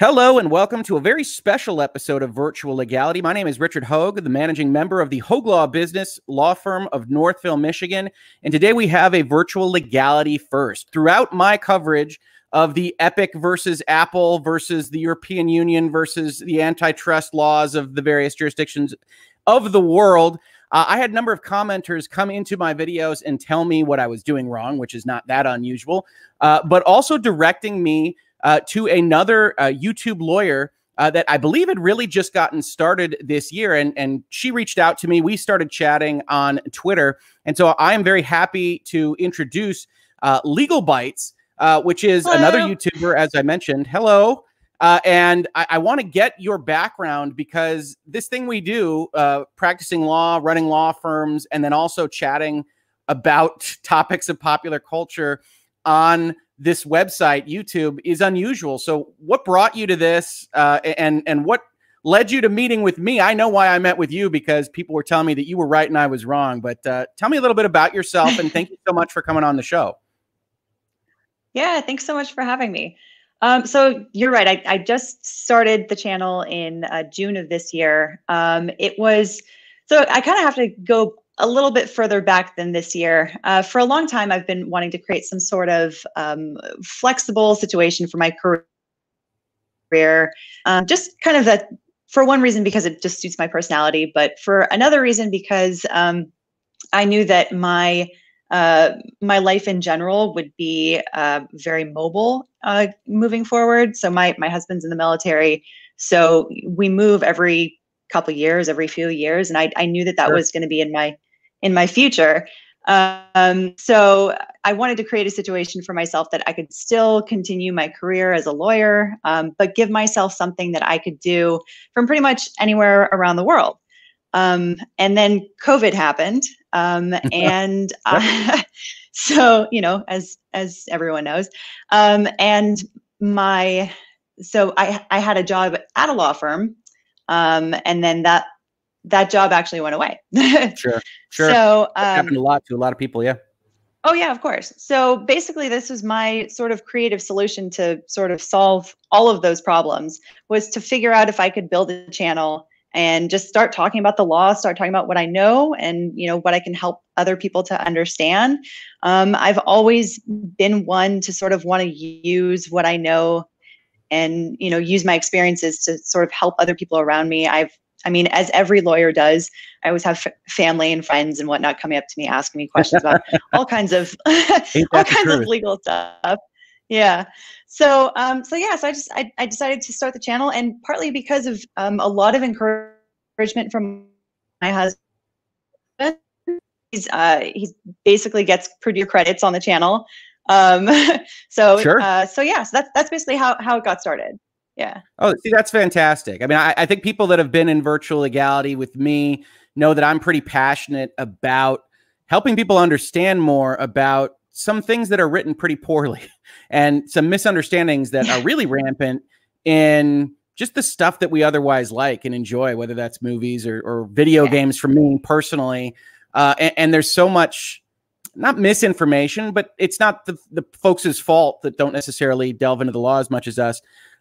Hello and welcome to a very special episode of Virtual Legality. My name is Richard Hoeg, the managing member of the Hoeg Law Business Law Firm of Northville, Michigan. And today we have a virtual legality first. Throughout my coverage of the Epic versus Apple versus the European Union versus the antitrust laws of the various jurisdictions of the world, uh, I had a number of commenters come into my videos and tell me what I was doing wrong, which is not that unusual, uh, but also directing me uh, to another uh, YouTube lawyer uh, that I believe had really just gotten started this year. And, and she reached out to me. We started chatting on Twitter. And so I am very happy to introduce uh, Legal Bytes, uh, which is Hello. another YouTuber, as I mentioned. Hello. Uh, and I, I want to get your background because this thing we do, uh, practicing law, running law firms, and then also chatting about topics of popular culture on this website, YouTube, is unusual. So, what brought you to this, uh, and and what led you to meeting with me? I know why I met with you because people were telling me that you were right and I was wrong. But uh, tell me a little bit about yourself, and thank you so much for coming on the show. Yeah, thanks so much for having me. Um, so you're right. I, I, just started the channel in uh, June of this year. Um, it was so I kind of have to go a little bit further back than this year. Uh, for a long time, I've been wanting to create some sort of um, flexible situation for my career. Um, just kind of that, for one reason, because it just suits my personality, but for another reason, because um, I knew that my uh, my life in general would be uh, very mobile uh, moving forward. So my my husband's in the military, so we move every couple years, every few years, and I I knew that that sure. was going to be in my in my future. Um, so I wanted to create a situation for myself that I could still continue my career as a lawyer, um, but give myself something that I could do from pretty much anywhere around the world. Um, and then COVID happened, um, and uh, so you know, as as everyone knows, um, and my so I I had a job at a law firm, um, and then that that job actually went away. sure, sure. So um, happened a lot to a lot of people. Yeah. Oh yeah, of course. So basically, this was my sort of creative solution to sort of solve all of those problems. Was to figure out if I could build a channel and just start talking about the law, start talking about what I know, and you know what I can help other people to understand. Um, I've always been one to sort of want to use what I know and you know use my experiences to sort of help other people around me. I've I mean, as every lawyer does, I always have f- family and friends and whatnot coming up to me asking me questions about all kinds of all kinds truth? of legal stuff. Yeah. So um, so yeah, so I just I, I decided to start the channel and partly because of um, a lot of encouragement from my husband. He's uh, he's basically gets Purdue credits on the channel. Um, so sure. uh, so yeah, so that's that's basically how how it got started. Yeah. Oh, see, that's fantastic. I mean, I, I think people that have been in virtual legality with me know that I'm pretty passionate about helping people understand more about some things that are written pretty poorly and some misunderstandings that are really rampant in just the stuff that we otherwise like and enjoy, whether that's movies or, or video yeah. games for me personally. Uh, and, and, there's so much, not misinformation, but it's not the, the folks' fault that don't necessarily delve into the law as much as us.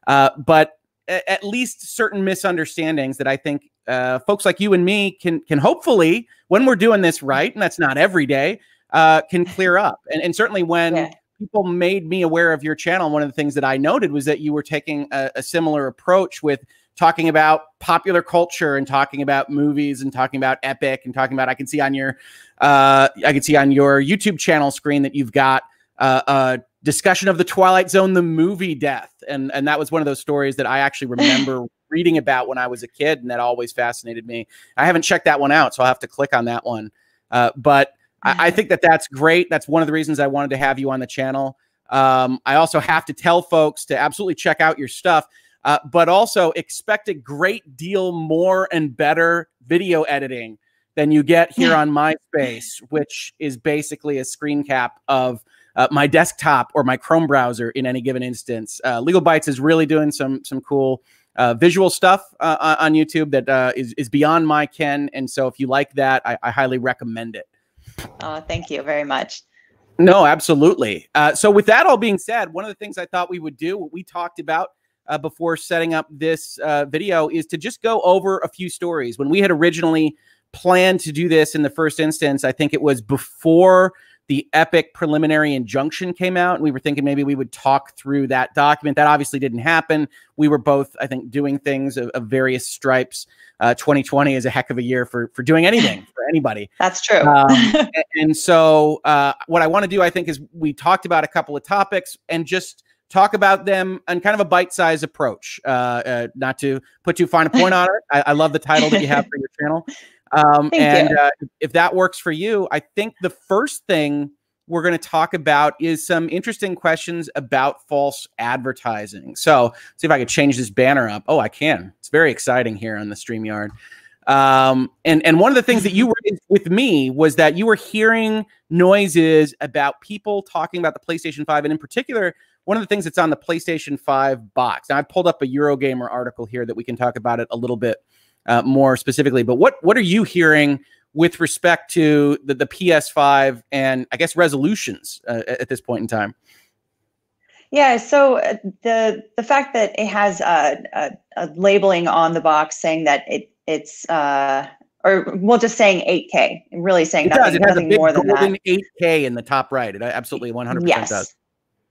Uh, but at least certain misunderstandings that I think uh, folks like you and me can can hopefully, when we're doing this right, and that's not every day, uh, can clear up. And, and certainly when yeah. people made me aware of your channel, one of the things that I noted was that you were taking a, a similar approach with talking about popular culture and talking about movies and talking about epic and talking about I can see on your uh, I can see on your YouTube channel screen that you've got uh, a discussion of the Twilight Zone, the movie death. And, and that was one of those stories that I actually remember reading about when I was a kid, and that always fascinated me. I haven't checked that one out, so I'll have to click on that one. Uh, but I, I, think that that's great. That's one of the reasons I wanted to have you on the channel. Um, I also have to tell folks to absolutely check out your stuff, uh, but also expect a great deal more and better video editing than you get here on MySpace, which is basically a screen cap of – uh, my desktop or my Chrome browser in any given instance. Uh, Legal Bytes is really doing some some cool uh, visual stuff uh, on YouTube that uh, is is beyond my ken, and so if you like that, I, I highly recommend it. Oh, thank you very much. No, absolutely. Uh, so with that all being said, one of the things I thought we would do, what we talked about uh, before setting up this uh, video is to just go over a few stories. When we had originally planned to do this in the first instance, I think it was before the epic preliminary injunction came out and we were thinking maybe we would talk through that document. That obviously didn't happen. We were both i think doing things of, of various stripes. Uh, 2020 is a heck of a year for for doing anything for anybody. That's true. Um, and, and, so uh, what i want to do i think is we talked about a couple of topics and just talk about them on kind of a bite-sized approach. Uh, uh not to put too fine a point on it. I, I love the title that you have for your channel um, and uh, if that works for you, I think the first thing we're going to talk about is some interesting questions about false advertising. So, see if I could change this banner up. Oh, I can. It's very exciting here on the StreamYard. Um, and and one of the things that you raised with me was that you were hearing noises about people talking about the PlayStation 5, and in particular, one of the things that's on the PlayStation 5 box. Now, I've pulled up a Eurogamer article here that we can talk about it a little bit uh, more specifically. But what what are you hearing with respect to the, the PS5 and I guess resolutions uh, at this point in time? Yeah, so uh, the the fact that it has a, a, a labeling on the box saying that it it's uh, or well, just saying 8K, really saying it nothing, does. It has nothing a big more than golden that. 8K in the top right. It absolutely 100% yes. does.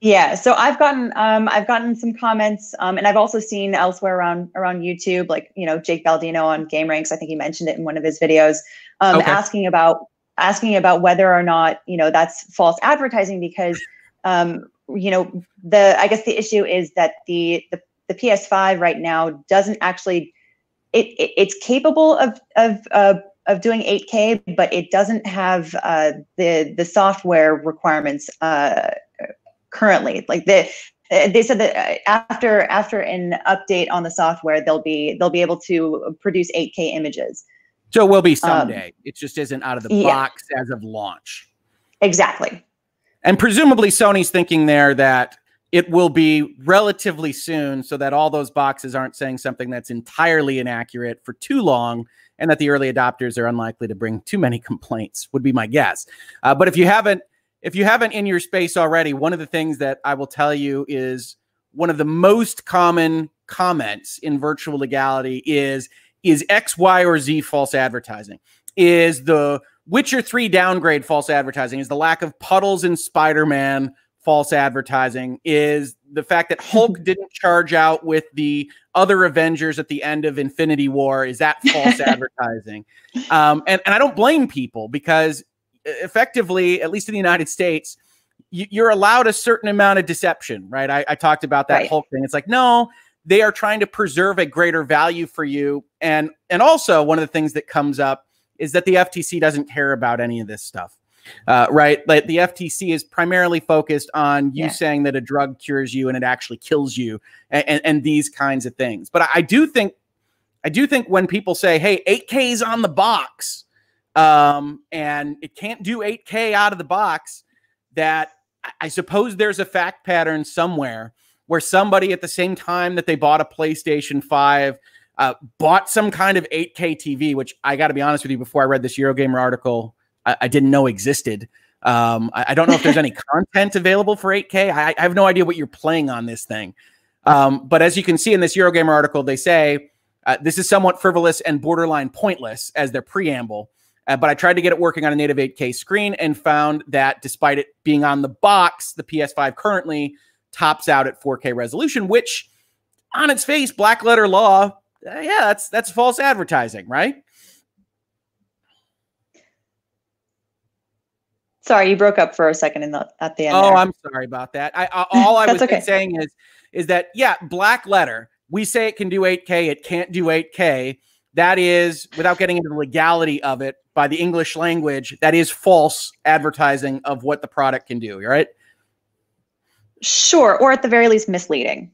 Yeah, so I've gotten um, I've gotten some comments, um, and I've also seen elsewhere around around YouTube, like you know Jake Baldino on Gameranx. I think he mentioned it in one of his videos, um, okay. asking about asking about whether or not you know that's false advertising because um, you know the I guess the issue is that the the, the PS5 right now doesn't actually it, it it's capable of of uh, of doing 8K, but it doesn't have uh, the the software requirements. Uh, currently. Like they they said that uh, after after an update on the software, they'll be they'll be able to produce 8K images. So it will be um, someday. Um, it just isn't out of the yeah. box as of launch. Exactly. And presumably Sony's thinking there that it will be relatively soon so that all those boxes aren't saying something that's entirely inaccurate for too long and that the early adopters are unlikely to bring too many complaints would be my guess. Uh, but if you haven't if you haven't in your space already, one of the things that I will tell you is one of the most common comments in virtual legality is is X, Y, or Z false advertising? Is the Witcher 3 downgrade false advertising? Is the lack of puddles in Spider Man false advertising? Is the fact that Hulk didn't charge out with the other Avengers at the end of Infinity War? Is that false advertising? Um, and, and I don't blame people because effectively, at least in the United States, you're allowed a certain amount of deception, right? I, I talked about that right. whole thing. It's like, no, they are trying to preserve a greater value for you. And and also one of the things that comes up is that the FTC doesn't care about any of this stuff. Uh, right? Like the FTC is primarily focused on you yeah. saying that a drug cures you and it actually kills you and, and, and these kinds of things. But I, I do think I do think when people say, hey, 8K is on the box, um, and it can't do 8K out of the box. That I suppose there's a fact pattern somewhere where somebody at the same time that they bought a PlayStation 5 uh, bought some kind of 8K TV, which I got to be honest with you, before I read this Eurogamer article, I, I didn't know existed. Um, I, I, don't know if there's any content available for 8K. I, I, have no idea what you're playing on this thing. Um, but as you can see in this Eurogamer article, they say uh, this is somewhat frivolous and borderline pointless as their preamble. Uh, but I tried to get it working on a native 8K screen and found that despite it being on the box, the PS5 currently tops out at 4K resolution, which on its face, black letter law, uh, yeah, that's that's false advertising, right? Sorry, you broke up for a second in the at the end. Oh, there. I'm sorry about that. I, I all I was okay. saying is is that yeah, black letter. We say it can do 8K, it can't do 8K. That is, without getting into the legality of it, by the English language that is false advertising of what the product can do, right? Sure, or at the very least misleading.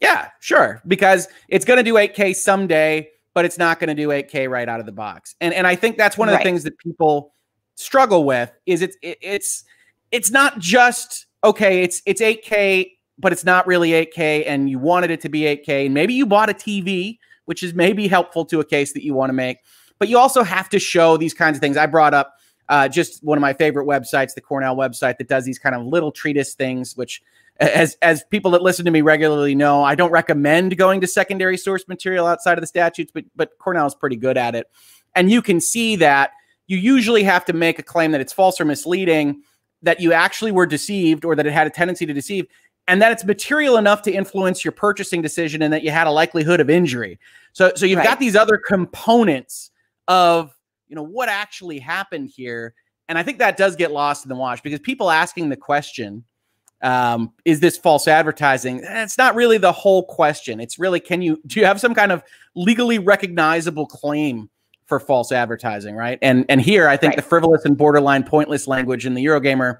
Yeah, sure, because it's going to do 8K someday, but it's not going to do 8K right out of the box. And and I think that's one of right. the things that people struggle with is it's it, it's it's not just okay, it's it's 8K, but it's not really 8K and you wanted it to be 8K and maybe you bought a TV, which is maybe helpful to a case that you want to make but you also have to show these kinds of things. I brought up uh, just one of my favorite websites, the Cornell website, that does these kind of little treatise things, which as as people that listen to me regularly know, I don't recommend going to secondary source material outside of the statutes, but but Cornell is pretty good at it. And you can see that you usually have to make a claim that it's false or misleading, that you actually were deceived or that it had a tendency to deceive, and that it's material enough to influence your purchasing decision and that you had a likelihood of injury. So so you've right. got these other components of, you know, what actually happened here. And I think that does get lost in the wash because people asking the question, um, is this false advertising? It's not really the whole question. It's really can you do you have some kind of legally recognizable claim for false advertising, right? And and here I think right. the frivolous and borderline pointless language in the Eurogamer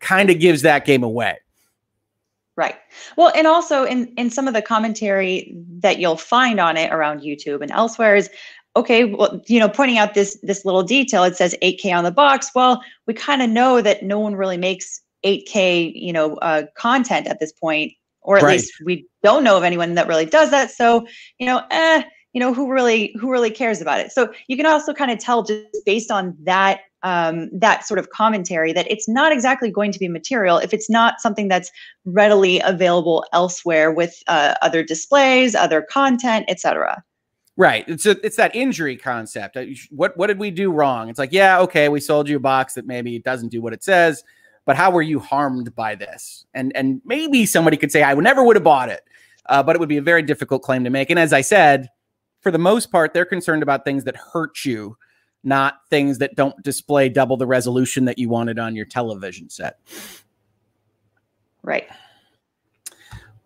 kind of gives that game away. Right. Well, and also in in some of the commentary that you'll find on it around YouTube and elsewhere is okay, well, you know, pointing out this this little detail, it says 8K on the box. Well, we kind of know that no one really makes 8K, you know, uh, content at this point, or at right. least we don't know of anyone that really does that. So, you know, eh, you know, who really who really cares about it? So you can also kind of tell just based on that um, that sort of commentary that it's not exactly going to be material if it's not something that's readily available elsewhere with uh, other displays, other content, etc. Right. It's a, it's that injury concept. Uh, what what did we do wrong? It's like, yeah, okay, we sold you a box that maybe doesn't do what it says but how were you harmed by this? And and maybe somebody could say I never would have bought it, uh, but it would be a very difficult claim to make. And as I said, for the most part, they're concerned about things that hurt you, not things that don't display double the resolution that you wanted on your television set. Right.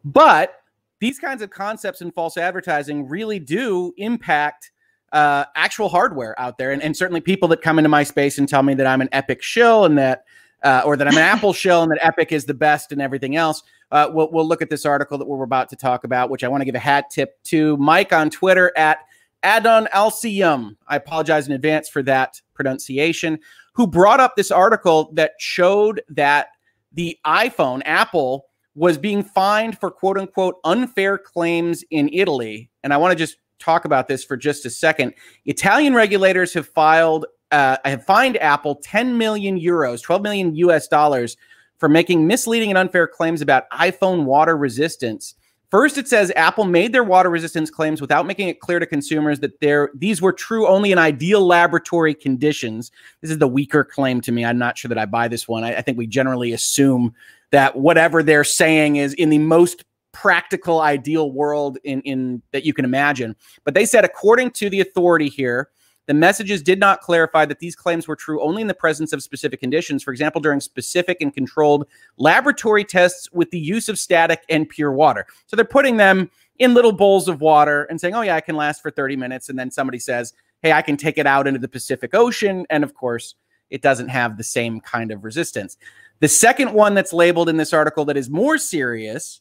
But these kinds of concepts in false advertising really do impact uh, actual hardware out there. And, and certainly people that come into my space and tell me that I'm an epic shill and that uh, or that I'm an Apple shell and that Epic is the best and everything else. Uh, we'll, we'll look at this article that we're about to talk about, which I want to give a hat tip to Mike on Twitter at Adon Alcium. I apologize in advance for that pronunciation. Who brought up this article that showed that the iPhone, Apple, was being fined for quote unquote unfair claims in Italy. And I want to just talk about this for just a second. Italian regulators have filed uh, have fined Apple 10 million euros, 12 million US dollars for making misleading and unfair claims about iPhone water resistance. First, it says Apple made their water resistance claims without making it clear to consumers that these were true only in ideal laboratory conditions. This is the weaker claim to me. I'm not sure that I buy this one. I, I think we generally assume that whatever they're saying is in the most practical, ideal world in, in that you can imagine. But they said, according to the authority here, the messages did not clarify that these claims were true only in the presence of specific conditions, for example, during specific and controlled laboratory tests with the use of static and pure water. So they're putting them in little bowls of water and saying, oh, yeah, I can last for 30 minutes. And then somebody says, hey, I can take it out into the Pacific Ocean. And of course, it doesn't have the same kind of resistance. The second one that's labeled in this article that is more serious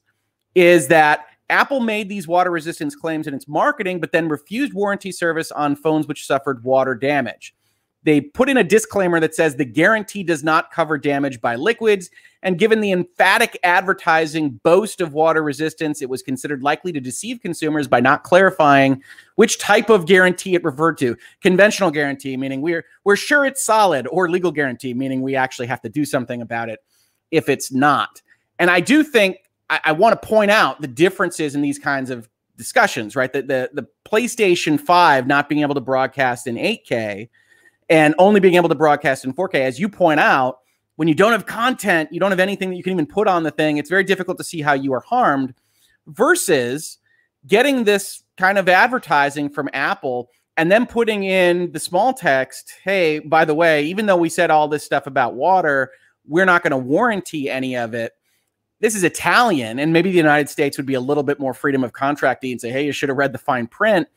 is that Apple made these water resistance claims in its marketing, but then refused warranty service on phones which suffered water damage. They put in a disclaimer that says the guarantee does not cover damage by liquids. And given the emphatic advertising boast of water resistance, it was considered likely to deceive consumers by not clarifying which type of guarantee it referred to. Conventional guarantee, meaning we're we're sure it's solid, or legal guarantee, meaning we actually have to do something about it if it's not. And I do think I, I want to point out the differences in these kinds of discussions, right? The, the the PlayStation 5 not being able to broadcast in 8K and only being able to broadcast in 4K, as you point out, when you don't have content, you don't have anything that you can even put on the thing, it's very difficult to see how you are harmed versus getting this kind of advertising from Apple and then putting in the small text, hey, by the way, even though we said all this stuff about water, we're not going to warranty any of it this is Italian, and maybe the United States would be a little bit more freedom of contracting and say, hey, you should have read the fine print.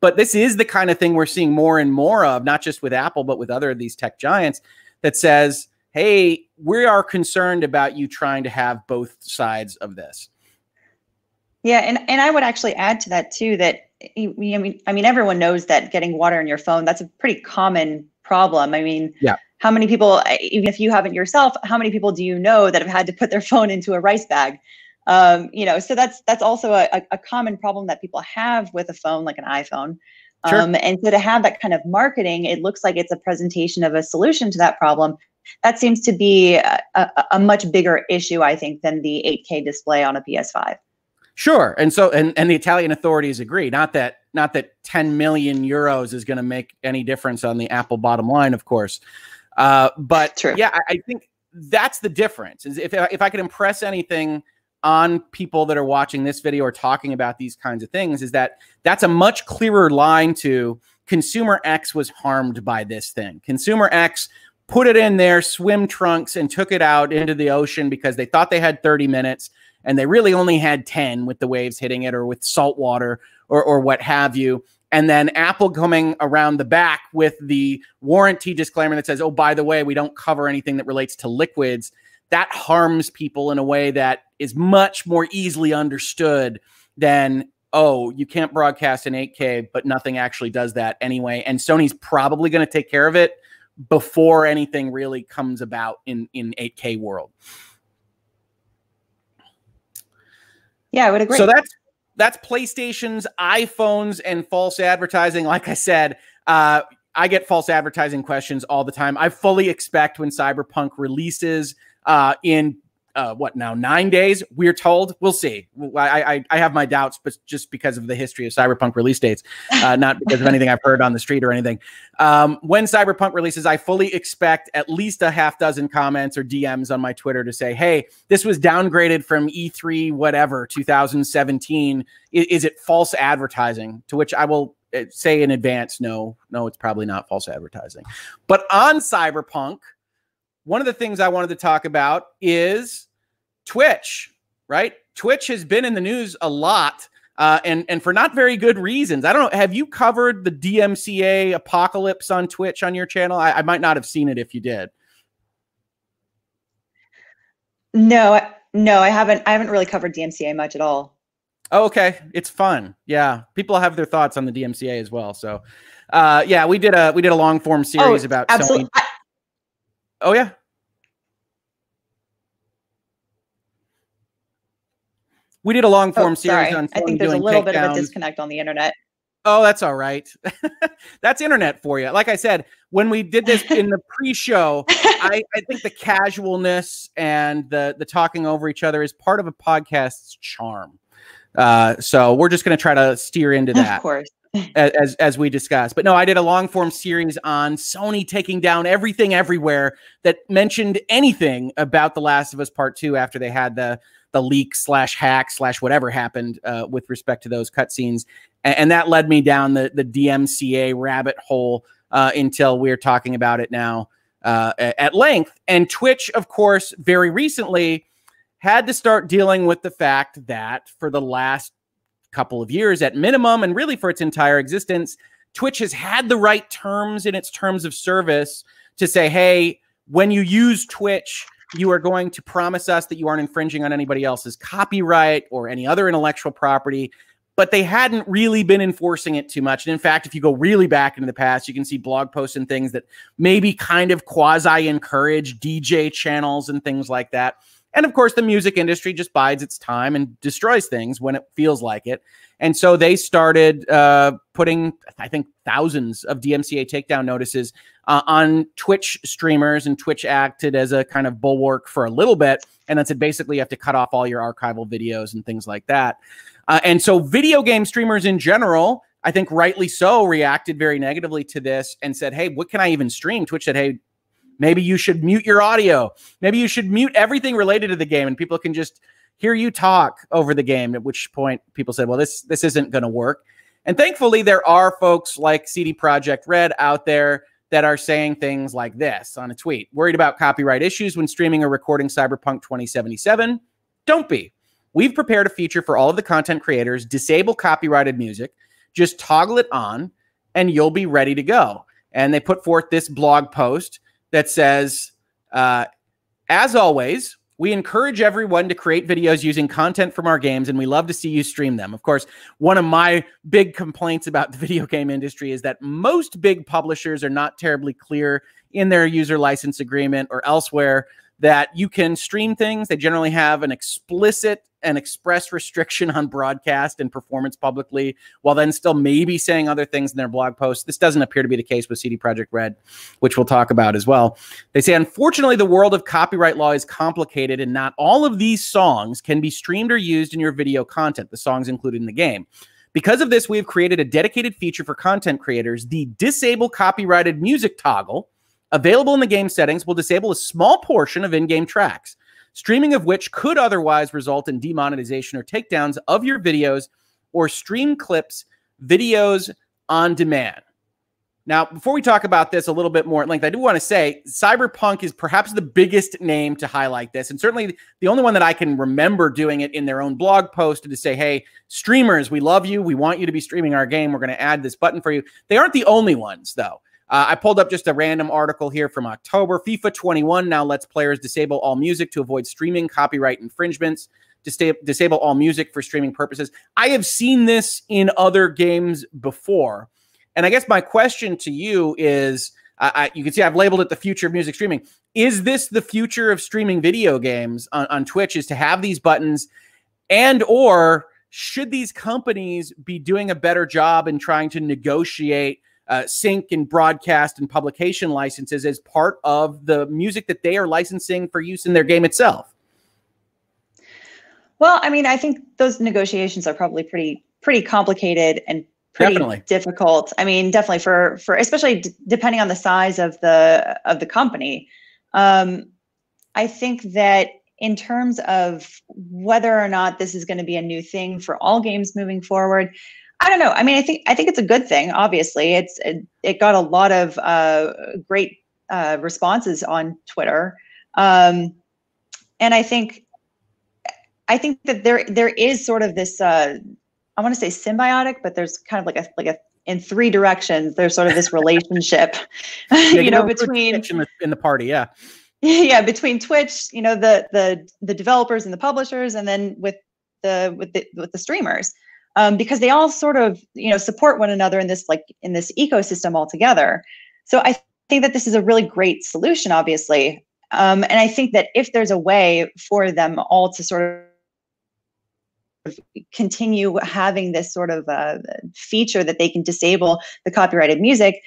But this is the kind of thing we're seeing more and more of, not just with Apple, but with other of these tech giants that says, hey, we are concerned about you trying to have both sides of this. Yeah, and, and I would actually add to that too that I mean I mean everyone knows that getting water in your phone that's a pretty common problem. I mean, yeah how many people even if you haven't yourself how many people do you know that have had to put their phone into a rice bag um, you know so that's that's also a, a common problem that people have with a phone like an iphone sure. um, and so to have that kind of marketing it looks like it's a presentation of a solution to that problem that seems to be a, a, a much bigger issue, I think, than the 8K display on a PS5. Sure, and so and and the Italian authorities agree. Not that not that 10 million euros is going to make any difference on the Apple bottom line, of course. Uh, but True. yeah, I, I think that's the difference. Is if if I could impress anything on people that are watching this video or talking about these kinds of things, is that that's a much clearer line to consumer X was harmed by this thing. Consumer X put it in their swim trunks and took it out into the ocean because they thought they had 30 minutes and they really only had 10 with the waves hitting it or with salt water or, or what have you. And then Apple coming around the back with the warranty disclaimer that says, oh, by the way, we don't cover anything that relates to liquids. That harms people in a way that is much more easily understood than, oh, you can't broadcast in 8K, but nothing actually does that anyway. And Sony's probably going to take care of it before anything really comes about in, in 8K world. Yeah, I would agree. So that's that's PlayStation's, iPhones, and false advertising. Like I said, uh, I get false advertising questions all the time. I fully expect when Cyberpunk releases uh, in uh, what now nine days? We're told. We'll see. I, I, I have my doubts but just because of the history of cyberpunk release dates uh, not because of anything i've heard on the street or anything. Um, when cyberpunk releases i fully expect at least a half dozen comments or dms on my twitter to say hey this was downgraded from e3 whatever 2017 is, is it false advertising? To which i will uh, say in advance no no it's probably not false advertising. But on cyberpunk one of the things I wanted to talk about is Twitch, right? Twitch has been in the news a lot. Uh, and and for not very good reasons. I don't know. Have you covered the DMCA apocalypse on Twitch on your channel? I, I might not have seen it if you did. No, no, I haven't. I haven't really covered DMCA much at all. Oh, okay, it's fun. Yeah, people have their thoughts on the DMCA as well. So, uh, yeah, we did a we did a long form series oh, about absolutely. Sony. Oh yeah. We did a long form oh, series on. I think there's a little bit of a disconnect on the internet. Oh, that's all right. that's internet for you. Like I said, when we did this in the pre-show, I, I, think the casualness and the the talking over each other is part of a podcast's charm. Uh, so we're just going to try to steer into that. Of course as as we discussed. But no, I did a long form series on Sony taking down everything everywhere that mentioned anything about The Last of Us Part Two after they had the the leak slash hack slash whatever happened uh, with respect to those cutscenes, and, and that led me down the the DMCA rabbit hole uh, until we're talking about it now uh, at length. And Twitch, of course, very recently had to start dealing with the fact that for the last couple of years at minimum, and really for its entire existence, Twitch has had the right terms in its terms of service to say, hey, when you use Twitch, you are going to promise us that you aren't infringing on anybody else's copyright or any other intellectual property. But they hadn't really been enforcing it too much. And in fact, if you go really back into the past, you can see blog posts and things that maybe kind of quasi encourage DJ channels and things like that. And of course, the music industry just bides its time and destroys things when it feels like it. And so they started uh, putting, I think, thousands of DMCA takedown notices uh, on Twitch streamers, and Twitch acted as a kind of bulwark for a little bit. And then said basically you have to cut off all your archival videos and things like that. Uh, and so video game streamers in general, I think rightly so, reacted very negatively to this and said, hey, what can I even stream? Twitch said, hey, Maybe you should mute your audio. Maybe you should mute everything related to the game and people can just hear you talk over the game. At which point people said, well, this this isn't going to work. And thankfully, there are folks like CD Projekt Red out there that are saying things like this on a tweet. Worried about copyright issues when streaming or recording Cyberpunk 2077? Don't be. We've prepared a feature for all of the content creators. Disable copyrighted music. Just toggle it on and you'll be ready to go. And they put forth this blog post that says, uh, as always, we encourage everyone to create videos using content from our games, and we love to see you stream them. Of course, one of my big complaints about the video game industry is that most big publishers are not terribly clear in their user license agreement or elsewhere that you can stream things. They generally have an explicit and express restriction on broadcast and performance publicly, while then still maybe saying other things in their blog posts. This doesn't appear to be the case with CD Projekt Red, which we'll talk about as well. They say, unfortunately, the world of copyright law is complicated, and not all of these songs can be streamed or used in your video content, the songs included in the game. Because of this, we have created a dedicated feature for content creators, the Disable Copyrighted Music toggle. Available in the game settings, will disable a small portion of in game tracks streaming of which could otherwise result in demonetization or takedowns of your videos or stream clips, videos on demand. Now, before we talk about this a little bit more at length, I do want to say Cyberpunk is perhaps the biggest name to highlight this, and certainly the only one that I can remember doing it in their own blog post to say, hey, streamers, we love you. We want you to be streaming our game. We're going to add this button for you. They aren't the only ones, though. Uh, I pulled up just a random article here from October. FIFA 21 now lets players disable all music to avoid streaming copyright infringements. Dis- disable all music for streaming purposes. I have seen this in other games before. And I guess my question to you is I, you can see I've labeled it the future of music streaming. Is this the future of streaming video games on, on Twitch? Is to have these buttons and or should these companies be doing a better job in trying to negotiate uh, sync and broadcast and publication licenses as part of the music that they are licensing for use in their game itself? Well, I mean, I think those negotiations are probably pretty pretty complicated and pretty definitely. difficult. I mean, definitely for for especially d- depending on the size of the of the company. Um, I think that in terms of whether or not this is going to be a new thing for all games moving forward, I don't know. I mean, I think I think it's a good thing. Obviously, it's it, it got a lot of uh, great uh, responses on Twitter, um, and I think I think that there there is sort of this uh, I want to say symbiotic, but there's kind of like a like a in three directions. There's sort of this relationship, you know, between in the, in the party, yeah, yeah, between Twitch, you know, the the the developers and the publishers, and then with the with the with the streamers um, because they all sort of you know support one another in this like in this ecosystem altogether. So I think that this is a really great solution, obviously, um, and I think that if there's a way for them all to sort of continue having this sort of uh, feature that they can disable the copyrighted music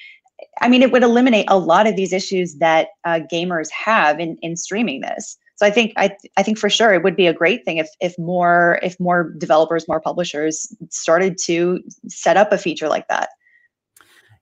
i mean it would eliminate a lot of these issues that uh, gamers have in, in streaming this so I think I I think for sure it would be a great thing if if more if more developers, more publishers started to set up a feature like that.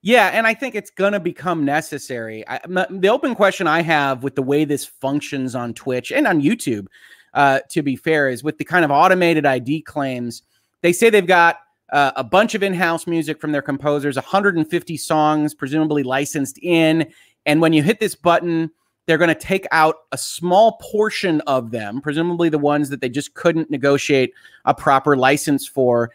Yeah, and I think it's going to become necessary. I, the open question I have with the way this functions on Twitch and on YouTube, uh, to be fair, is with the kind of automated ID claims. They say they've got uh, a bunch of in-house music from their composers, 150 songs presumably licensed in, and when you hit this button, they're going to take out a small portion of them, presumably the ones that they just couldn't negotiate a proper license for.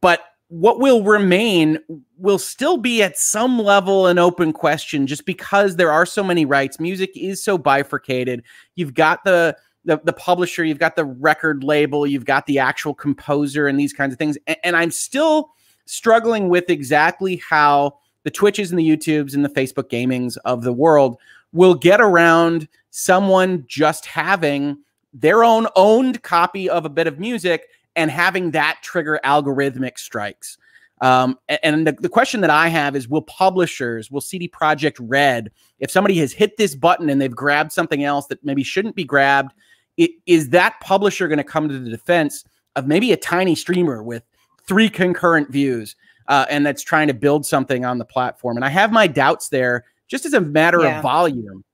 But what will remain will still be at some level an open question just because there are so many rights. Music is so bifurcated. You've got the the, the publisher, you've got the record label, you've got the actual composer and these kinds of things. And, and I'm still struggling with exactly how the Twitches and the YouTubes and the Facebook gamings of the world will get around someone just having their own owned copy of a bit of music and having that trigger algorithmic strikes. Um, and the, the question that I have is will publishers, will CD Projekt Red, if somebody has hit this button and they've grabbed something else that maybe shouldn't be grabbed, it, is that publisher going to come to the defense of maybe a tiny streamer with three concurrent views uh, and that's trying to build something on the platform? And I have my doubts there just as a matter yeah. of volume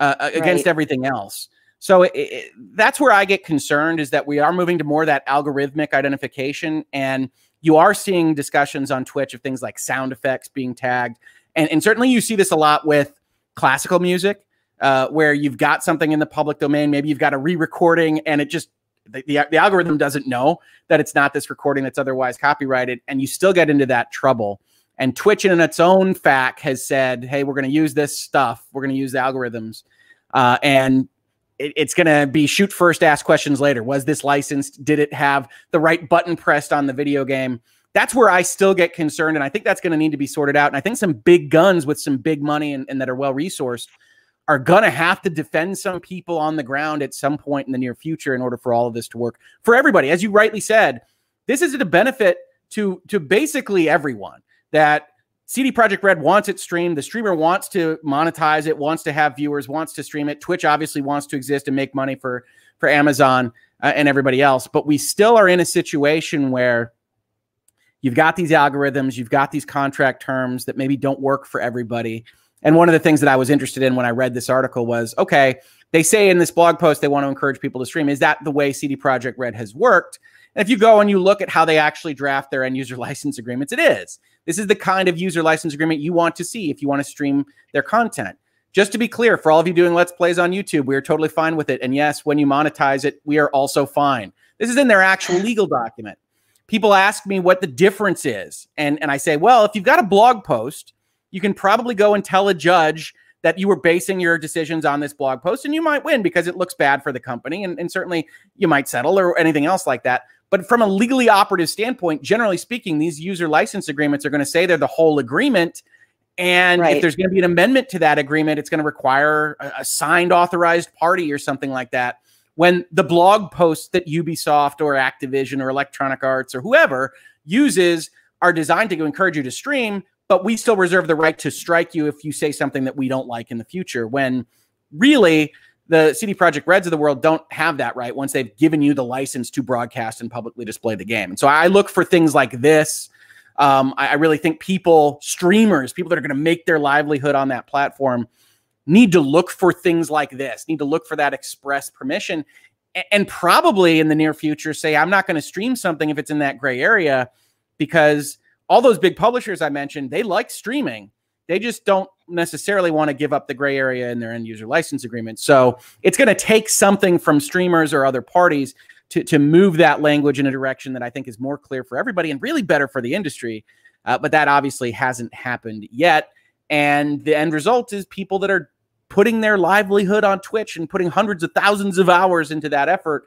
uh, uh against right. everything else. So it, it, that's where I get concerned is that we are moving to more of that algorithmic identification, and you are seeing discussions on Twitch of things like sound effects being tagged, and, and certainly you see this a lot with classical music, uh, where you've got something in the public domain, maybe you've got a re-recording, and it just the, the, the algorithm doesn't know that it's not this recording that's otherwise copyrighted, and you still get into that trouble. And Twitch, in its own fact, has said, "Hey, we're going to use this stuff. We're going to use the algorithms, uh, and it, it's going to be shoot first, ask questions later. Was this licensed? Did it have the right button pressed on the video game?" That's where I still get concerned, and I think that's going to need to be sorted out. And I think some big guns with some big money and, and that are well resourced are going to have to defend some people on the ground at some point in the near future in order for all of this to work for everybody. As you rightly said, this is a benefit to to basically everyone that CD Projekt Red wants it streamed. The streamer wants to monetize it, wants to have viewers, wants to stream it. Twitch obviously wants to exist and make money for for Amazon uh, and everybody else. But we still are in a situation where you've got these algorithms, you've got these contract terms that maybe don't work for everybody. And one of the things that I was interested in when I read this article was, okay, they say in this blog post they want to encourage people to stream. Is that the way CD Projekt Red has worked? And if you go and you look at how they actually draft their end user license agreements, it is. This is the kind of user license agreement you want to see if you want to stream their content. Just to be clear, for all of you doing Let's Plays on YouTube, we are totally fine with it. And yes, when you monetize it, we are also fine. This is in their actual legal document. People ask me what the difference is. And, and I say, well, if you've got a blog post, you can probably go and tell a judge that you were basing your decisions on this blog post and you might win because it looks bad for the company and, and certainly you might settle or anything else like that but from a legally operative standpoint, generally speaking, these user license agreements are going to say they're the whole agreement. And right. if there's going to be an amendment to that agreement, it's going to require a, a, signed authorized party or something like that. When the blog posts that Ubisoft or Activision or Electronic Arts or whoever uses are designed to encourage you to stream, but we still reserve the right to strike you if you say something that we don't like in the future. When really, the CD Projekt Reds of the world don't have that right once they've given you the license to broadcast and publicly display the game. And so I look for things like this. Um, I, I really think people, streamers, people that are going to make their livelihood on that platform, need to look for things like this, need to look for that express permission, and, and probably in the near future say, I'm not going to stream something if it's in that gray area because all those big publishers I mentioned, they like streaming they just don't necessarily want to give up the gray area in their end user license agreement. So it's going to take something from streamers or other parties to, to move that language in a direction that I think is more clear for everybody and really better for the industry. Uh, but that obviously hasn't happened yet. And the end result is people that are putting their livelihood on Twitch and putting hundreds of thousands of hours into that effort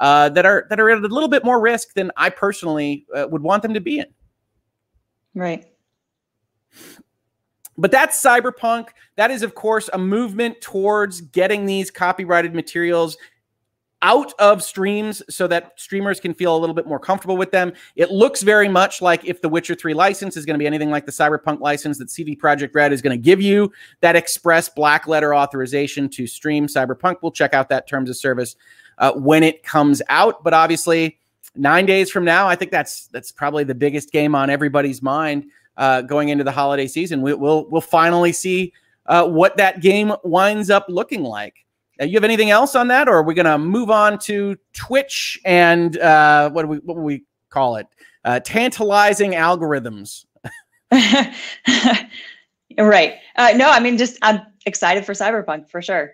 uh, that are that are at a little bit more risk than I personally uh, would want them to be in. Right. But that's cyberpunk. That is, of course, a movement towards getting these copyrighted materials out of streams so that streamers can feel a little bit more comfortable with them. It looks very much like if the Witcher 3 license is going to be anything like the Cyberpunk license that CD Projekt Red is going to give you that express black letter authorization to stream Cyberpunk. We'll check out that terms of service uh, when it comes out, but obviously 9 days from now, I think that's that's probably the biggest game on everybody's mind uh, going into the holiday season. We, will we'll finally see uh, what that game winds up looking like. Uh, you have anything else on that, or are we going to move on to Twitch and uh, what do we what do we call it? Uh, tantalizing algorithms. right. Uh, no, I mean, just I'm excited for Cyberpunk for sure.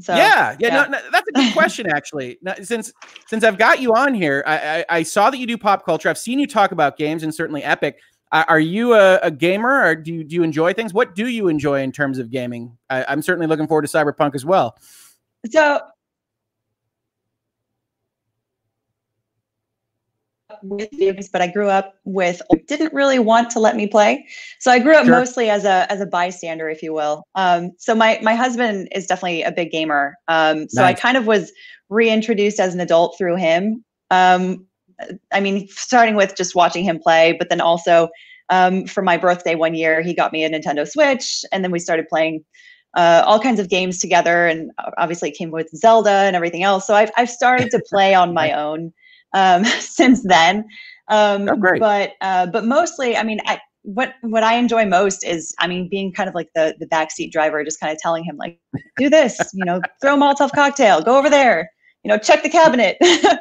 So, yeah, yeah, yeah. No, no, that's a good question actually. Now, since since I've got you on here, I, I, I saw that you do pop culture. I've seen you talk about games and certainly Epic. Are you a, a, gamer or do you, do you enjoy things? What do you enjoy in terms of gaming? I, I'm certainly looking forward to Cyberpunk as well. So with games, but I grew up with didn't really want to let me play. So I grew up sure. mostly as a as a bystander, if you will. Um, so my my husband is definitely a big gamer. Um, so nice. I kind of was reintroduced as an adult through him. Um, I mean, starting with just watching him play, but then also um, for my birthday one year, he got me a Nintendo Switch, and then we started playing uh, all kinds of games together. And obviously, it came with Zelda and everything else. So I've I've started to play on my own um, since then. Um, oh, great. But uh, but mostly, I mean, I, what what I enjoy most is, I mean, being kind of like the the backseat driver, just kind of telling him like, do this, you know, throw a Molotov cocktail, go over there, you know, check the cabinet.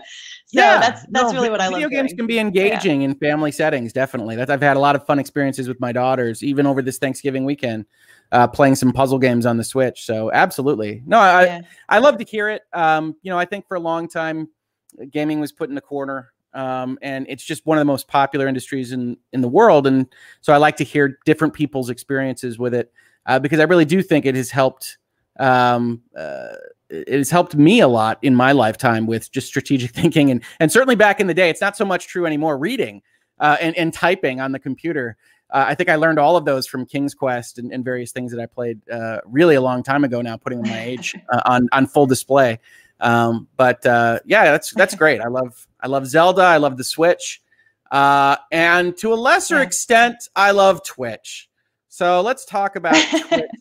Yeah, that's that's no, really what I love. Video games doing. can be engaging yeah. in family settings, definitely. That's I've had a lot of fun experiences with my daughters, even over this Thanksgiving weekend, uh, playing some puzzle games on the Switch. So absolutely, no, I yeah. I, I love to hear it. Um, you know, I think for a long time, gaming was put in the corner. Um, and it's just one of the most popular industries in in the world, and so I like to hear different people's experiences with it uh, because I really do think it has helped um, uh, it has helped me a lot in my lifetime with just strategic thinking and and certainly back in the day it's not so much true anymore reading uh, and, and typing on the computer Uh, I think I learned all of those from King's Quest and, and various things that I played uh, really a long time ago now, putting my age uh, on on full display. Um, but uh, yeah, that's that's great. I love I love Zelda. I love the Switch, uh, and to a lesser yeah. extent, I love Twitch. So let's talk about Twitch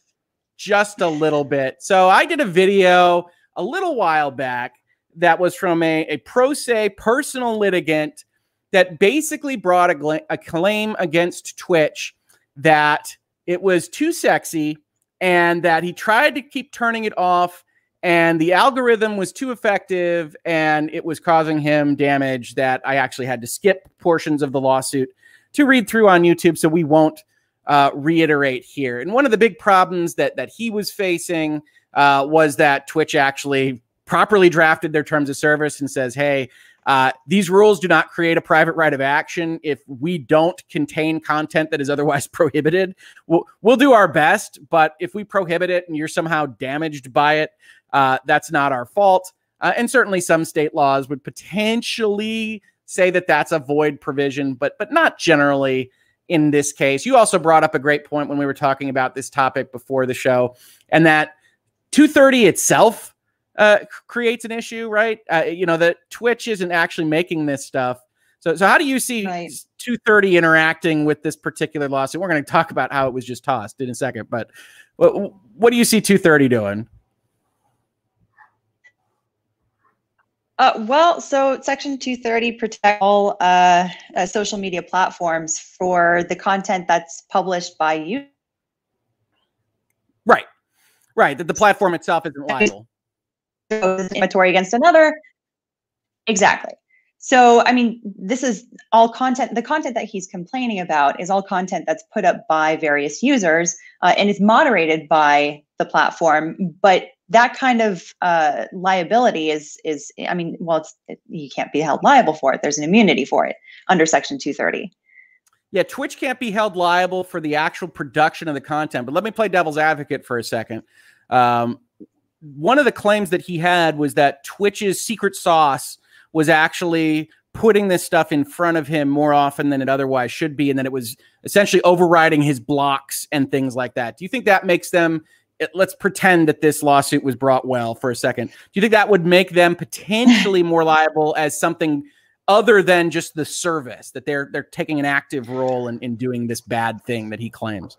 just a little bit. So I did a video a little while back that was from a, a pro se personal litigant that basically brought a, a claim against Twitch that it was too sexy and that he tried to keep turning it off and the algorithm was too effective and it was causing him damage that I actually had to skip portions of the lawsuit to read through on YouTube so we won't uh, reiterate here. And one of the big problems that that he was facing uh, was that Twitch actually properly drafted their terms of service and says, "Hey, uh, these rules do not create a private right of action. If we don't contain content that is otherwise prohibited, we'll, we'll do our best. But if we prohibit it and you're somehow damaged by it, uh, that's not our fault. Uh, and certainly, some state laws would potentially say that that's a void provision, but but not generally." In this case. You also brought up a great point when we were talking about this topic before the show, and that 230 itself uh, creates an issue, right? Uh, you know that Twitch isn't actually making this stuff. So, so how do you see right. 230 interacting with this particular lawsuit? We're going to talk about how it was just tossed in a second, but what, what do you see 230 doing? Uh, well, so Section 230 protects all uh, uh, social media platforms for the content that's published by you. Right, right. That the platform itself isn't liable. Inventory against another. Exactly. So, I mean, this is all content. The content that he's complaining about is all content that's put up by various users uh, and is moderated by the platform, but that kind of uh, liability is is I mean, well, it, you can't be held liable for it. There's an immunity for it under Section 230. Yeah, Twitch can't be held liable for the actual production of the content. But let me play devil's advocate for a second. Um, one of the claims that he had was that Twitch's secret sauce was actually putting this stuff in front of him more often than it otherwise should be, and that it was essentially overriding his blocks and things like that. Do you think that makes them let's pretend that this lawsuit was brought well for a second. Do you think that would make them potentially more liable as something other than just the service that they're they're taking an active role in, in doing this bad thing that he claims?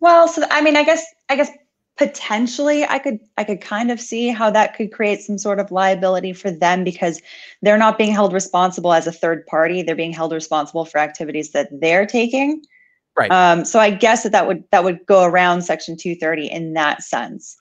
Well, so I mean, I guess I guess potentially I could I could kind of see how that could create some sort of liability for them because they're not being held responsible as a third party. They're being held responsible for activities that they're taking. Right. Um, so I guess that that would that would go around Section 230 in that sense.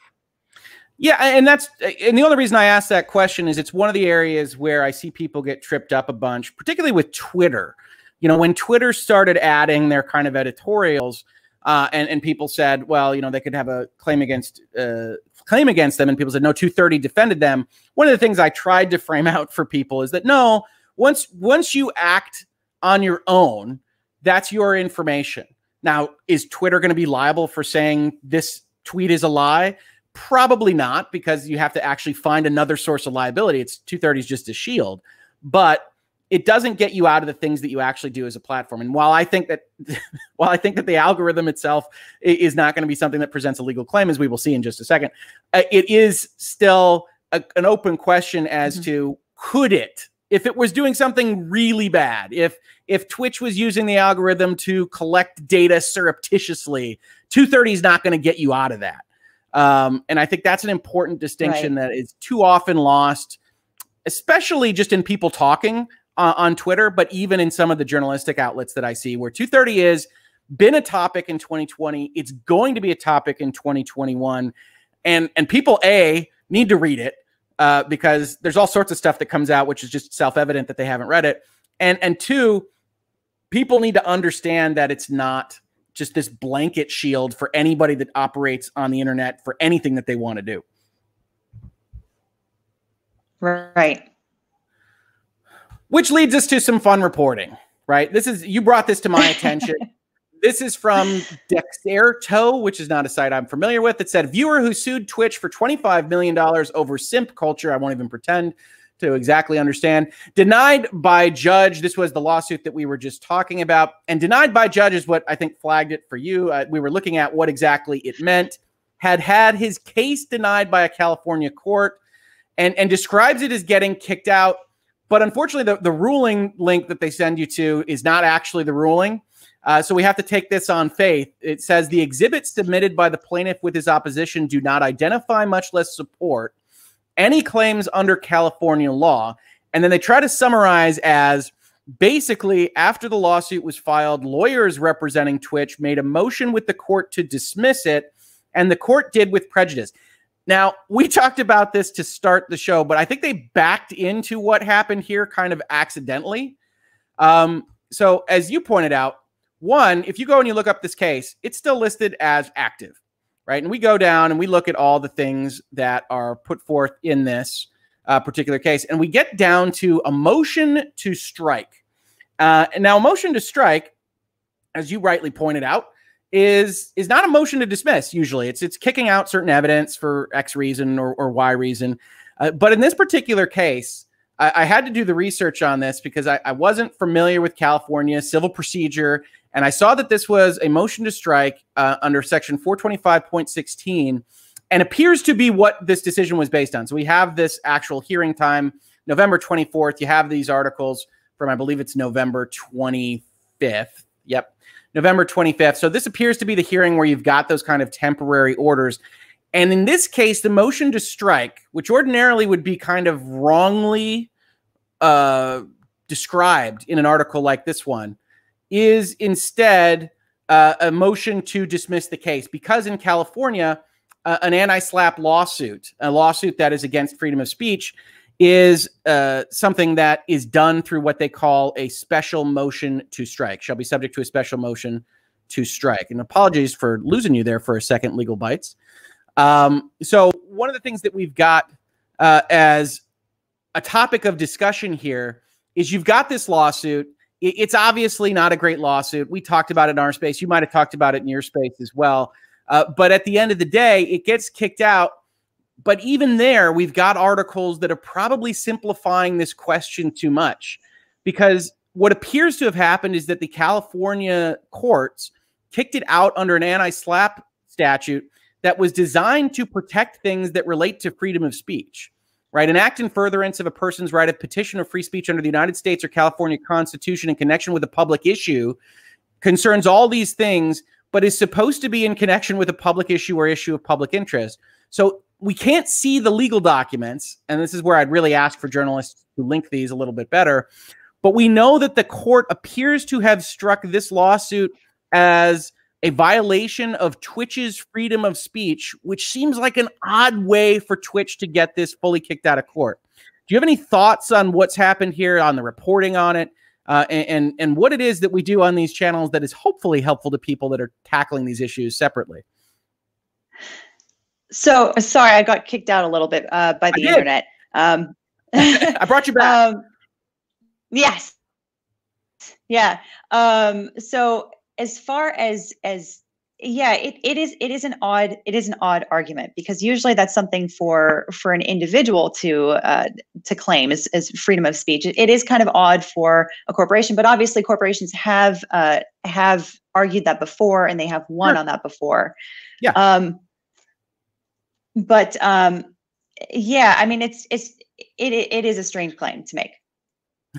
Yeah, and that's and the only reason I ask that question is it's one of the areas where I see people get tripped up a bunch, particularly with Twitter. You know, when Twitter started adding their kind of editorials, uh, and and people said, well, you know, they could have a claim against uh, claim against them, and people said no, 230 defended them. One of the things I tried to frame out for people is that no, once once you act on your own, that's your information. Now, is Twitter going to be liable for saying this tweet is a lie? Probably not, because you have to actually find another source of liability. It's 230 is just a shield, but it doesn't get you out of the things that you actually do as a platform. And while I think that, while I think that the algorithm itself is not going to be something that presents a legal claim, as we will see in just a second, uh, it is still a, an open question as mm-hmm. to could it if it was doing something really bad, if if Twitch was using the algorithm to collect data surreptitiously, 230 is not going to get you out of that. Um, and I think that's an important distinction right. that is too often lost, especially just in people talking uh, on Twitter, but even in some of the journalistic outlets that I see, where 230 is been a topic in 2020. It's going to be a topic in 2021, and and people a need to read it uh, because there's all sorts of stuff that comes out which is just self-evident that they haven't read it. And and two people need to understand that it's not just this blanket shield for anybody that operates on the internet for anything that they want to do. Right. Which leads us to some fun reporting right? This is you brought this to my attention This is from Dexerto, which is not a site I'm familiar with. It said viewer who sued Twitch for $25 million over simp culture. I won't even pretend to exactly understand. Denied by judge. This was the lawsuit that we were just talking about. And denied by judge is what I think flagged it for you. Uh, we were looking at what exactly it meant. Had had his case denied by a California court and, and describes it as getting kicked out. But unfortunately, the, the ruling link that they send you to is not actually the ruling. Uh, so we have to take this on faith. It says the exhibits submitted by the plaintiff with his opposition do not identify, much less support, any claims under California law. And then they try to summarize as basically after the lawsuit was filed, lawyers representing Twitch made a motion with the court to dismiss it, and the court did with prejudice. Now, we talked about this to start the show, but I think they backed into what happened here kind of accidentally. Um, so, as you pointed out, one, if you go and you look up this case, it's still listed as active, right? And we go down and we look at all the things that are put forth in this uh, particular case, and we get down to a motion to strike. Uh, and now, a motion to strike, as you rightly pointed out, is is not a motion to dismiss. Usually, it's it's kicking out certain evidence for X reason or, or Y reason. Uh, but in this particular case, I, I, had to do the research on this because I, I wasn't familiar with California civil procedure and I saw that this was a motion to strike uh, under section 425.16 and appears to be what this decision was based on. So we have this actual hearing time, November 24th. You have these articles from, I believe it's November 25th. Yep. November 25th. So this appears to be the hearing where you've got those kind of temporary orders. And in this case, the motion to strike, which ordinarily would be kind of wrongly uh, described in an article like this one, is instead uh, a motion to dismiss the case because in California, uh, an anti-SLAPP lawsuit, a lawsuit that is against freedom of speech, is uh, something that is done through what they call a special motion to strike. Shall be subject to a special motion to strike. And apologies for losing you there for a second, Legal Bytes. Um, so one of the things that we've got uh, as a topic of discussion here is you've got this lawsuit it's obviously not a great lawsuit. We talked about it in our space. You might have talked about it in your space as well. Uh, but at the end of the day, it gets kicked out. But even there, we've got articles that are probably simplifying this question too much because what appears to have happened is that the California courts kicked it out under an anti SLAPP statute that was designed to protect things that relate to freedom of speech right? An act in furtherance of a person's right of petition or free speech under the United States or California Constitution in connection with a public issue concerns all these things, but is supposed to be in connection with a public issue or issue of public interest. So we can't see the legal documents. And this is where I'd really ask for journalists to link these a little bit better. But we know that the court appears to have struck this lawsuit as a violation of Twitch's freedom of speech, which seems like an odd way for Twitch to get this fully kicked out of court. Do you have any thoughts on what's happened here, on the reporting on it, uh, and, and, what it is that we do on these channels that is hopefully helpful to people that are tackling these issues separately? So sorry, I got kicked out a little bit uh, by the internet. Um, I brought you back. Um, yes. Yeah. Um, so as far as as yeah it, it is it is an odd it is an odd argument because usually that's something for for an individual to uh, to claim as, as freedom of speech. It, it is kind of odd for a corporation but obviously corporations have uh, have argued that before and they have won sure. on that before. Yeah. Um but um yeah i mean it's it's it, it is a strange claim to make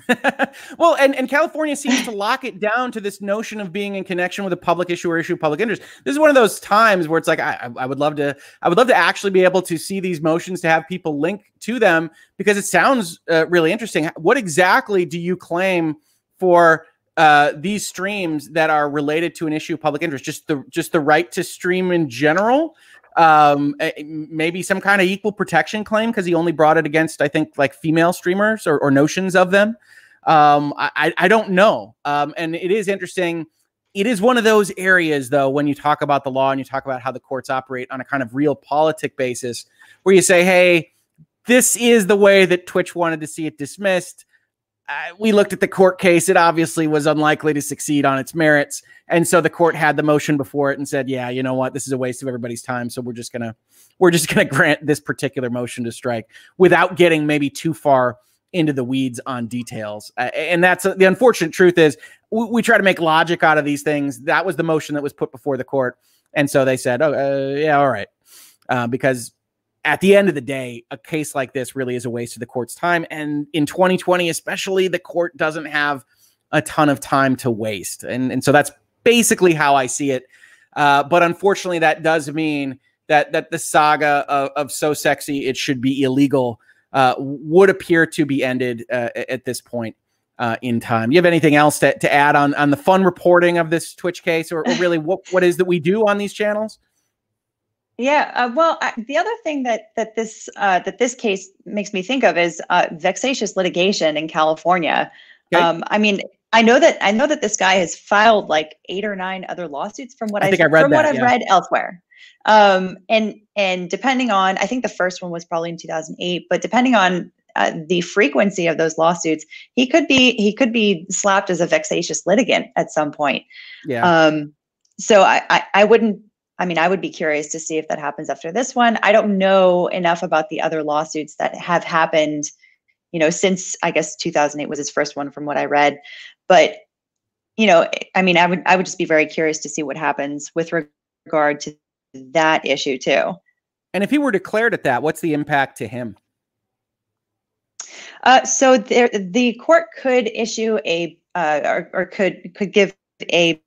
well, and, and California seems to lock it down to this notion of being in connection with a public issue or issue of public interest. This is one of those times where it's like I, I would love to I would love to actually be able to see these motions to have people link to them because it sounds uh, really interesting. What exactly do you claim for uh, these streams that are related to an issue of public interest? Just the just the right to stream in general, um, maybe some kind of equal protection claim because he only brought it against, I think, like female streamers or, or notions of them. Um, I, I don't know. Um, and it is interesting. It is one of those areas, though, when you talk about the law and you talk about how the courts operate on a kind of realpolitik basis, where you say, hey, this is the way that Twitch wanted to see it dismissed we looked at the court case. It obviously was unlikely to succeed on its merits, and so the court had the motion before it and said, "Yeah, you know what? This is a waste of everybody's time. So we're just gonna we're just gonna grant this particular motion to strike without getting maybe too far into the weeds on details. Uh, and that's uh, the unfortunate truth is we, we, try to make logic out of these things. That was the motion that was put before the court. And so they said, oh, uh, yeah, all right. Uh, because at the end of the day, a case like this really is a waste of the court's time. And in 2020, especially, the court doesn't have a ton of time to waste. And, and so that's basically how I see it. Uh, but unfortunately, that does mean that that the saga of, of so sexy it should be illegal uh, would appear to be ended uh, at this point uh, in time. You have anything else to, to add on on the fun reporting of this Twitch case, or, or really what what is that we do on these channels? Yeah, uh, well, I, the other thing that that this uh, that this case makes me think of is uh, vexatious litigation in California. Okay. Um, I mean, I know that I know that this guy has filed like eight or nine other lawsuits from what I, think I read from that, what I've yeah. read elsewhere. Um, and and depending on, I think the first one was probably in 2008, but depending on uh, the frequency of those lawsuits, he could be he could be slapped as a vexatious litigant at some point. Yeah. Um, so I, I I wouldn't. I mean, I would be curious to see if that happens after this one. I don't know enough about the other lawsuits that have happened, you know, since I guess 2008 was his first one, from what I read. But you know, I mean, I would I would just be very curious to see what happens with regard to that issue too. And if he were declared at that, what's the impact to him? Uh, so there, the court could issue a uh, or, or could could give a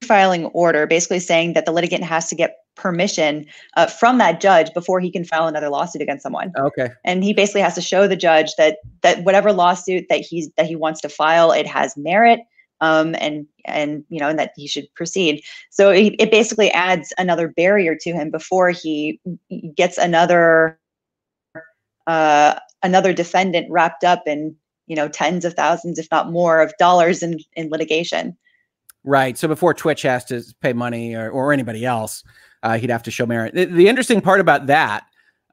pre-filing order, basically saying that the litigant has to get permission uh, from that judge before he can file another lawsuit against someone. Okay. And he basically has to show the judge that that whatever lawsuit that he's that he wants to file, it has merit um, and and you know and that he should proceed. So it, it basically adds another barrier to him before he gets another uh, another defendant wrapped up in you know tens of thousands, if not more, of dollars in in litigation. Right. So before Twitch has to pay money or, or anybody else, uh, he'd have to show merit. The, the interesting part about that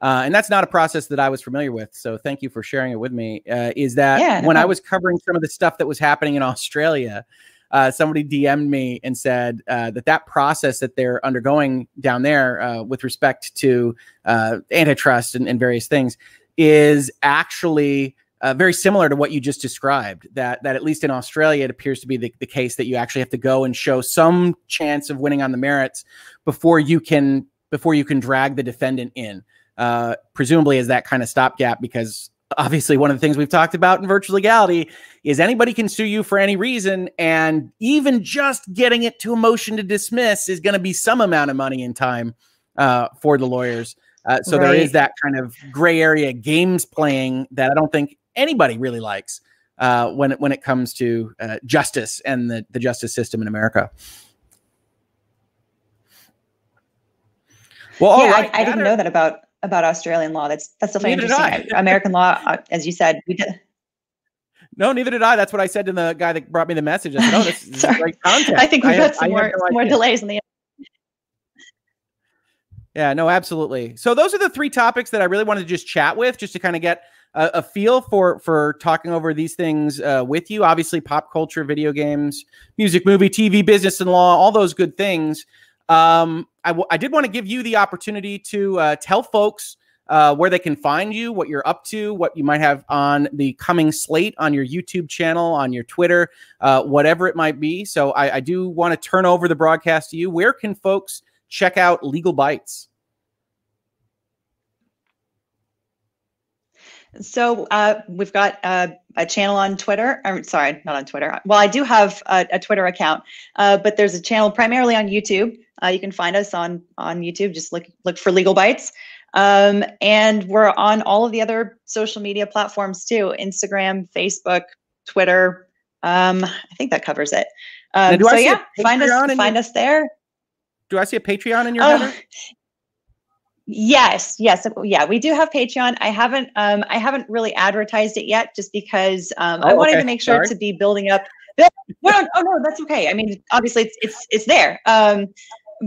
uh, and that's not a process that I was familiar with. So thank you for sharing it with me. Uh, is that yeah, when. I was covering some of the stuff that was happening in Australia, uh, somebody DM'd me and said uh, that that process that they're undergoing down there uh, with respect to uh, antitrust and, and, various things is actually very similar to what you just described. That that at least in Australia, it appears to be the, the case that you actually have to go and show some chance of winning on the merits before you can before you can drag the defendant in uh, presumably as that kind of stopgap because obviously one of the things we've talked about in virtual legality is anybody can sue you for any reason and even just getting it to a motion to dismiss is going to be some amount of money and time uh, for the lawyers uh, so right. there is that kind of gray area games playing that i don't think anybody really likes uh, when it when it comes to uh, justice and the, the justice system in america well yeah, right, I, I didn't know that about about Australian law. That's that's definitely neither interesting. American law, uh, as you said, we did. No, neither did I. That's what I said to the guy that brought me the message. I said, "Oh, this, is great content." I think we've got some more no more delays in the. Yeah, no, absolutely. So those are the three topics that I really wanted to just chat with, just to kind of get a, a feel for for talking over these things uh, with you. Obviously, pop culture, video games, music, movie, TV, business, and law, all those good things. Um, I, w- I did want to give you the opportunity to uh, tell folks uh, where they can find you, what you're up to, what you might have on the coming slate on your YouTube channel, on your Twitter, uh, whatever it might be. So I, I do want to turn over the broadcast to you. Where can folks check out Legal Bytes? So uh, we've got uh, a channel on Twitter. Or, sorry, not on Twitter. Well, I do have a, a Twitter account, uh, but there's a channel primarily on YouTube. Uh, you can find us on on YouTube. Just look look for Legal Bytes, um, and we're on all of the other social media platforms too: Instagram, Facebook, Twitter. Um, I think that covers it. Um, so yeah, find us find your, us there. Do I see a Patreon in your oh, header? Yes, yes, yeah, we do have Patreon. I haven't, um, I haven't really advertised it yet, just because um, oh, I wanted okay. to make sure Sorry. to be building up. Well, oh no, that's okay. I mean, obviously, it's it's it's there. Um,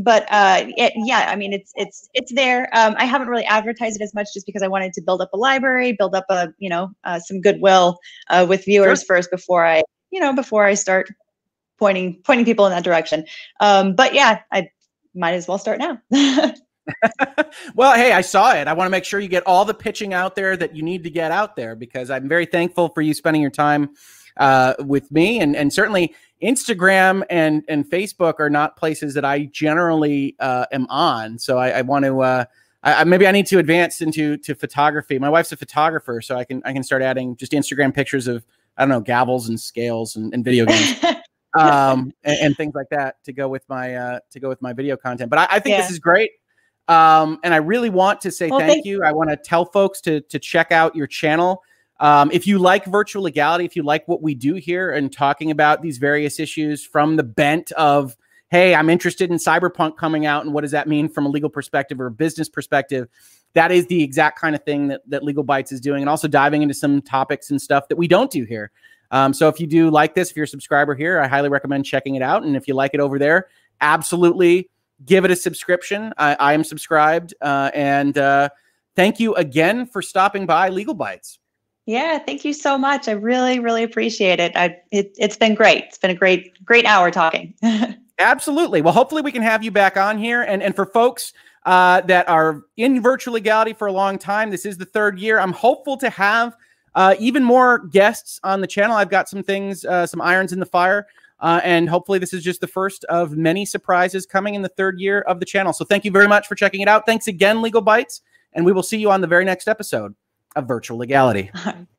but uh, it, yeah, I mean, it's it's it's there. Um, I haven't really advertised it as much, just because I wanted to build up a library, build up a you know uh, some goodwill uh, with viewers sure. first before I you know before I start pointing pointing people in that direction. Um, but yeah, I might as well start now. well, hey, I saw it. I want to make sure you get all the pitching out there that you need to get out there because I'm very thankful for you spending your time uh, with me, and and certainly Instagram and and Facebook are not places that I generally uh, am on. So I, I want to. Uh, I, maybe I need to advance into to photography. My wife's a photographer, so I can I can start adding just Instagram pictures of I don't know gavels and scales and, and video games. um, and, and, things like that to go with my uh, to go with my video content. But I, I think yeah. this is great. Um, and I really want to say well, thank, thank, you. I want to tell folks to to check out your channel. Um, if you like virtual legality, if you like what we do here and talking about these various issues from the bent of, hey, I'm interested in cyberpunk coming out and what does that mean from a legal perspective or a business perspective, that is the exact kind of thing that, that Legal Bytes is doing. And also diving into some topics and stuff that we don't do here. Um, so if you do like this, if you're a subscriber here, I highly recommend checking it out. And if you like it over there, absolutely give it a subscription. I, I am subscribed. Uh, and uh, thank you again for stopping by Legal Bytes. Yeah, thank you so much. I really, really appreciate it. I, it it's been great. It's been a great, great hour talking. Absolutely. Well, hopefully we can have you back on here. And and for folks uh, that are in virtual legality for a long time, this is the third year. I'm hopeful to have uh, even more guests on the channel. I've got some things, uh, some irons in the fire. Uh, and hopefully, this is just the first of many surprises coming in the third year of the channel. So, thank you very much for checking it out. Thanks again, Legal Bytes. And we will see you on the very next episode of Virtual Legality.